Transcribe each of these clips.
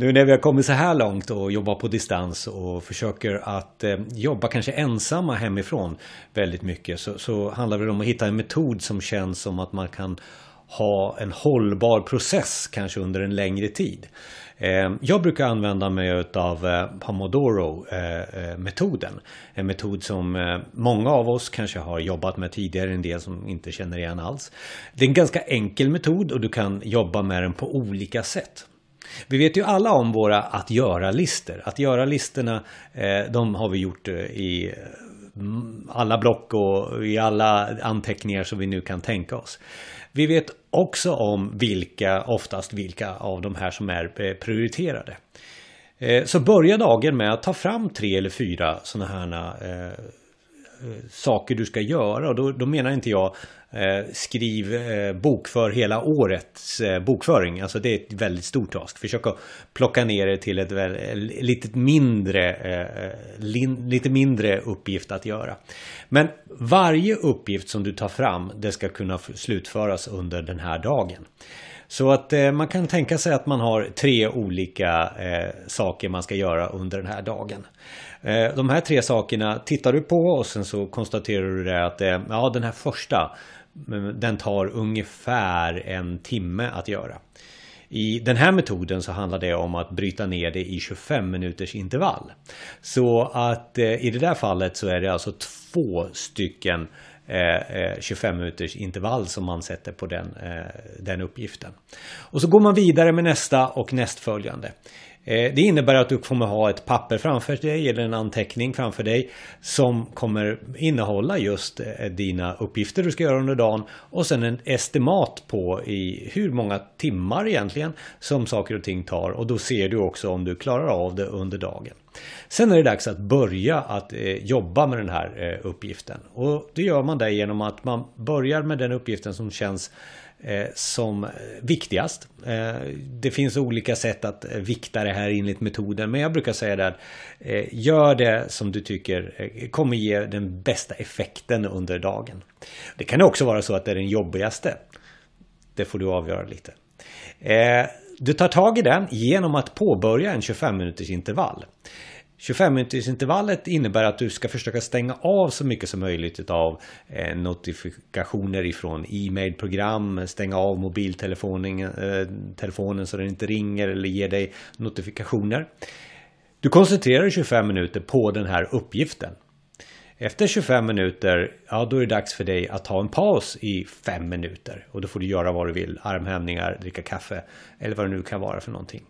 Nu när vi har kommit så här långt och jobbar på distans och försöker att eh, jobba kanske ensamma hemifrån väldigt mycket så, så handlar det om att hitta en metod som känns som att man kan ha en hållbar process kanske under en längre tid. Eh, jag brukar använda mig av eh, Pomodoro-metoden. Eh, en metod som många av oss kanske har jobbat med tidigare, en del som inte känner igen alls. Det är en ganska enkel metod och du kan jobba med den på olika sätt. Vi vet ju alla om våra att göra-listor. Att göra-listorna, eh, de har vi gjort eh, i mm, alla block och i alla anteckningar som vi nu kan tänka oss. Vi vet också om vilka, oftast vilka av de här som är eh, prioriterade. Så börja dagen med att ta fram tre eller fyra sådana här Eh, saker du ska göra. Och då, då menar inte jag eh, skriv eh, bokför hela årets eh, bokföring. Alltså det är ett väldigt stort task. Försök att plocka ner det till ett väl, eh, lite, mindre, eh, lin, lite mindre uppgift att göra. Men varje uppgift som du tar fram det ska kunna slutföras under den här dagen. Så att eh, man kan tänka sig att man har tre olika eh, saker man ska göra under den här dagen. Eh, de här tre sakerna tittar du på och sen så konstaterar du det att eh, ja, den här första mm, den tar ungefär en timme att göra. I den här metoden så handlar det om att bryta ner det i 25 minuters intervall. Så att eh, i det där fallet så är det alltså två stycken eh, eh, 25 minuters intervall som man sätter på den, den uppgiften. Och så går man vidare med nästa och nästföljande. Eh, det innebär att du kommer ha ett papper framför dig eller en anteckning framför dig som kommer innehålla just eh, dina uppgifter du ska göra under dagen och sen en estimat på i hur många timmar egentligen som saker och ting tar och då ser du också om du klarar av det under dagen. Sen är det dags att börja att eh, jobba med den här uppgiften och det gör man det genom att man börjar med den uppgiften som känns Eh, som viktigast. Eh, det finns olika sätt att eh, vikta det här enligt metoden men jag brukar säga det att gör det som du tycker kommer ge den bästa effekten under dagen. Det kan också vara så att det är den jobbigaste. Det får du avgöra lite. Du tar tag i den genom att påbörja en 25 minuters intervall. 25-minutersintervallet innebär att du ska försöka stänga av så mycket som möjligt av eh, notifikationer ifrån e-mailprogram, stänga av mobiltelefonen eh, telefonen så den inte ringer eller ger dig notifikationer. Du koncentrerar 25 minuter på den här uppgiften. Efter 25 minuter, ja då är det dags för dig att ta en paus i 5 minuter. Och då får du göra vad du vill, armhävningar, dricka kaffe eller vad det nu kan vara för någonting.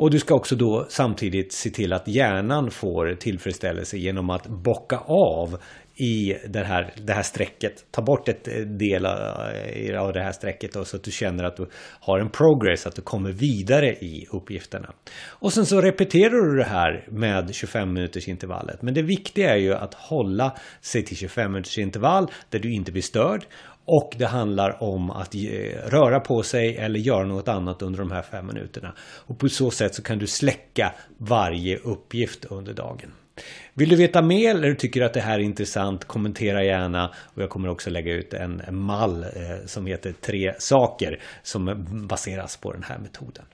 Och du ska också då samtidigt se till att hjärnan får tillfredsställelse genom att bocka av i det här, det här strecket. Ta bort ett eh, del eh, av det här strecket då, så att du känner att du har en progress, att du kommer vidare i uppgifterna. Och sen så repeterar du det här med 25 minuters intervallet. Men det viktiga är ju att hålla sig till 25 minuters intervall där du inte blir störd och det handlar om att eh, röra på sig eller göra något annat under de här fem minuterna. Och på så sätt så kan du släcka varje uppgift under dagen. Vill du veta mer eller tycker att det här är intressant, kommentera gärna. Och jag kommer också lägga ut en mall eh, som heter tre saker som baseras på den här metoden.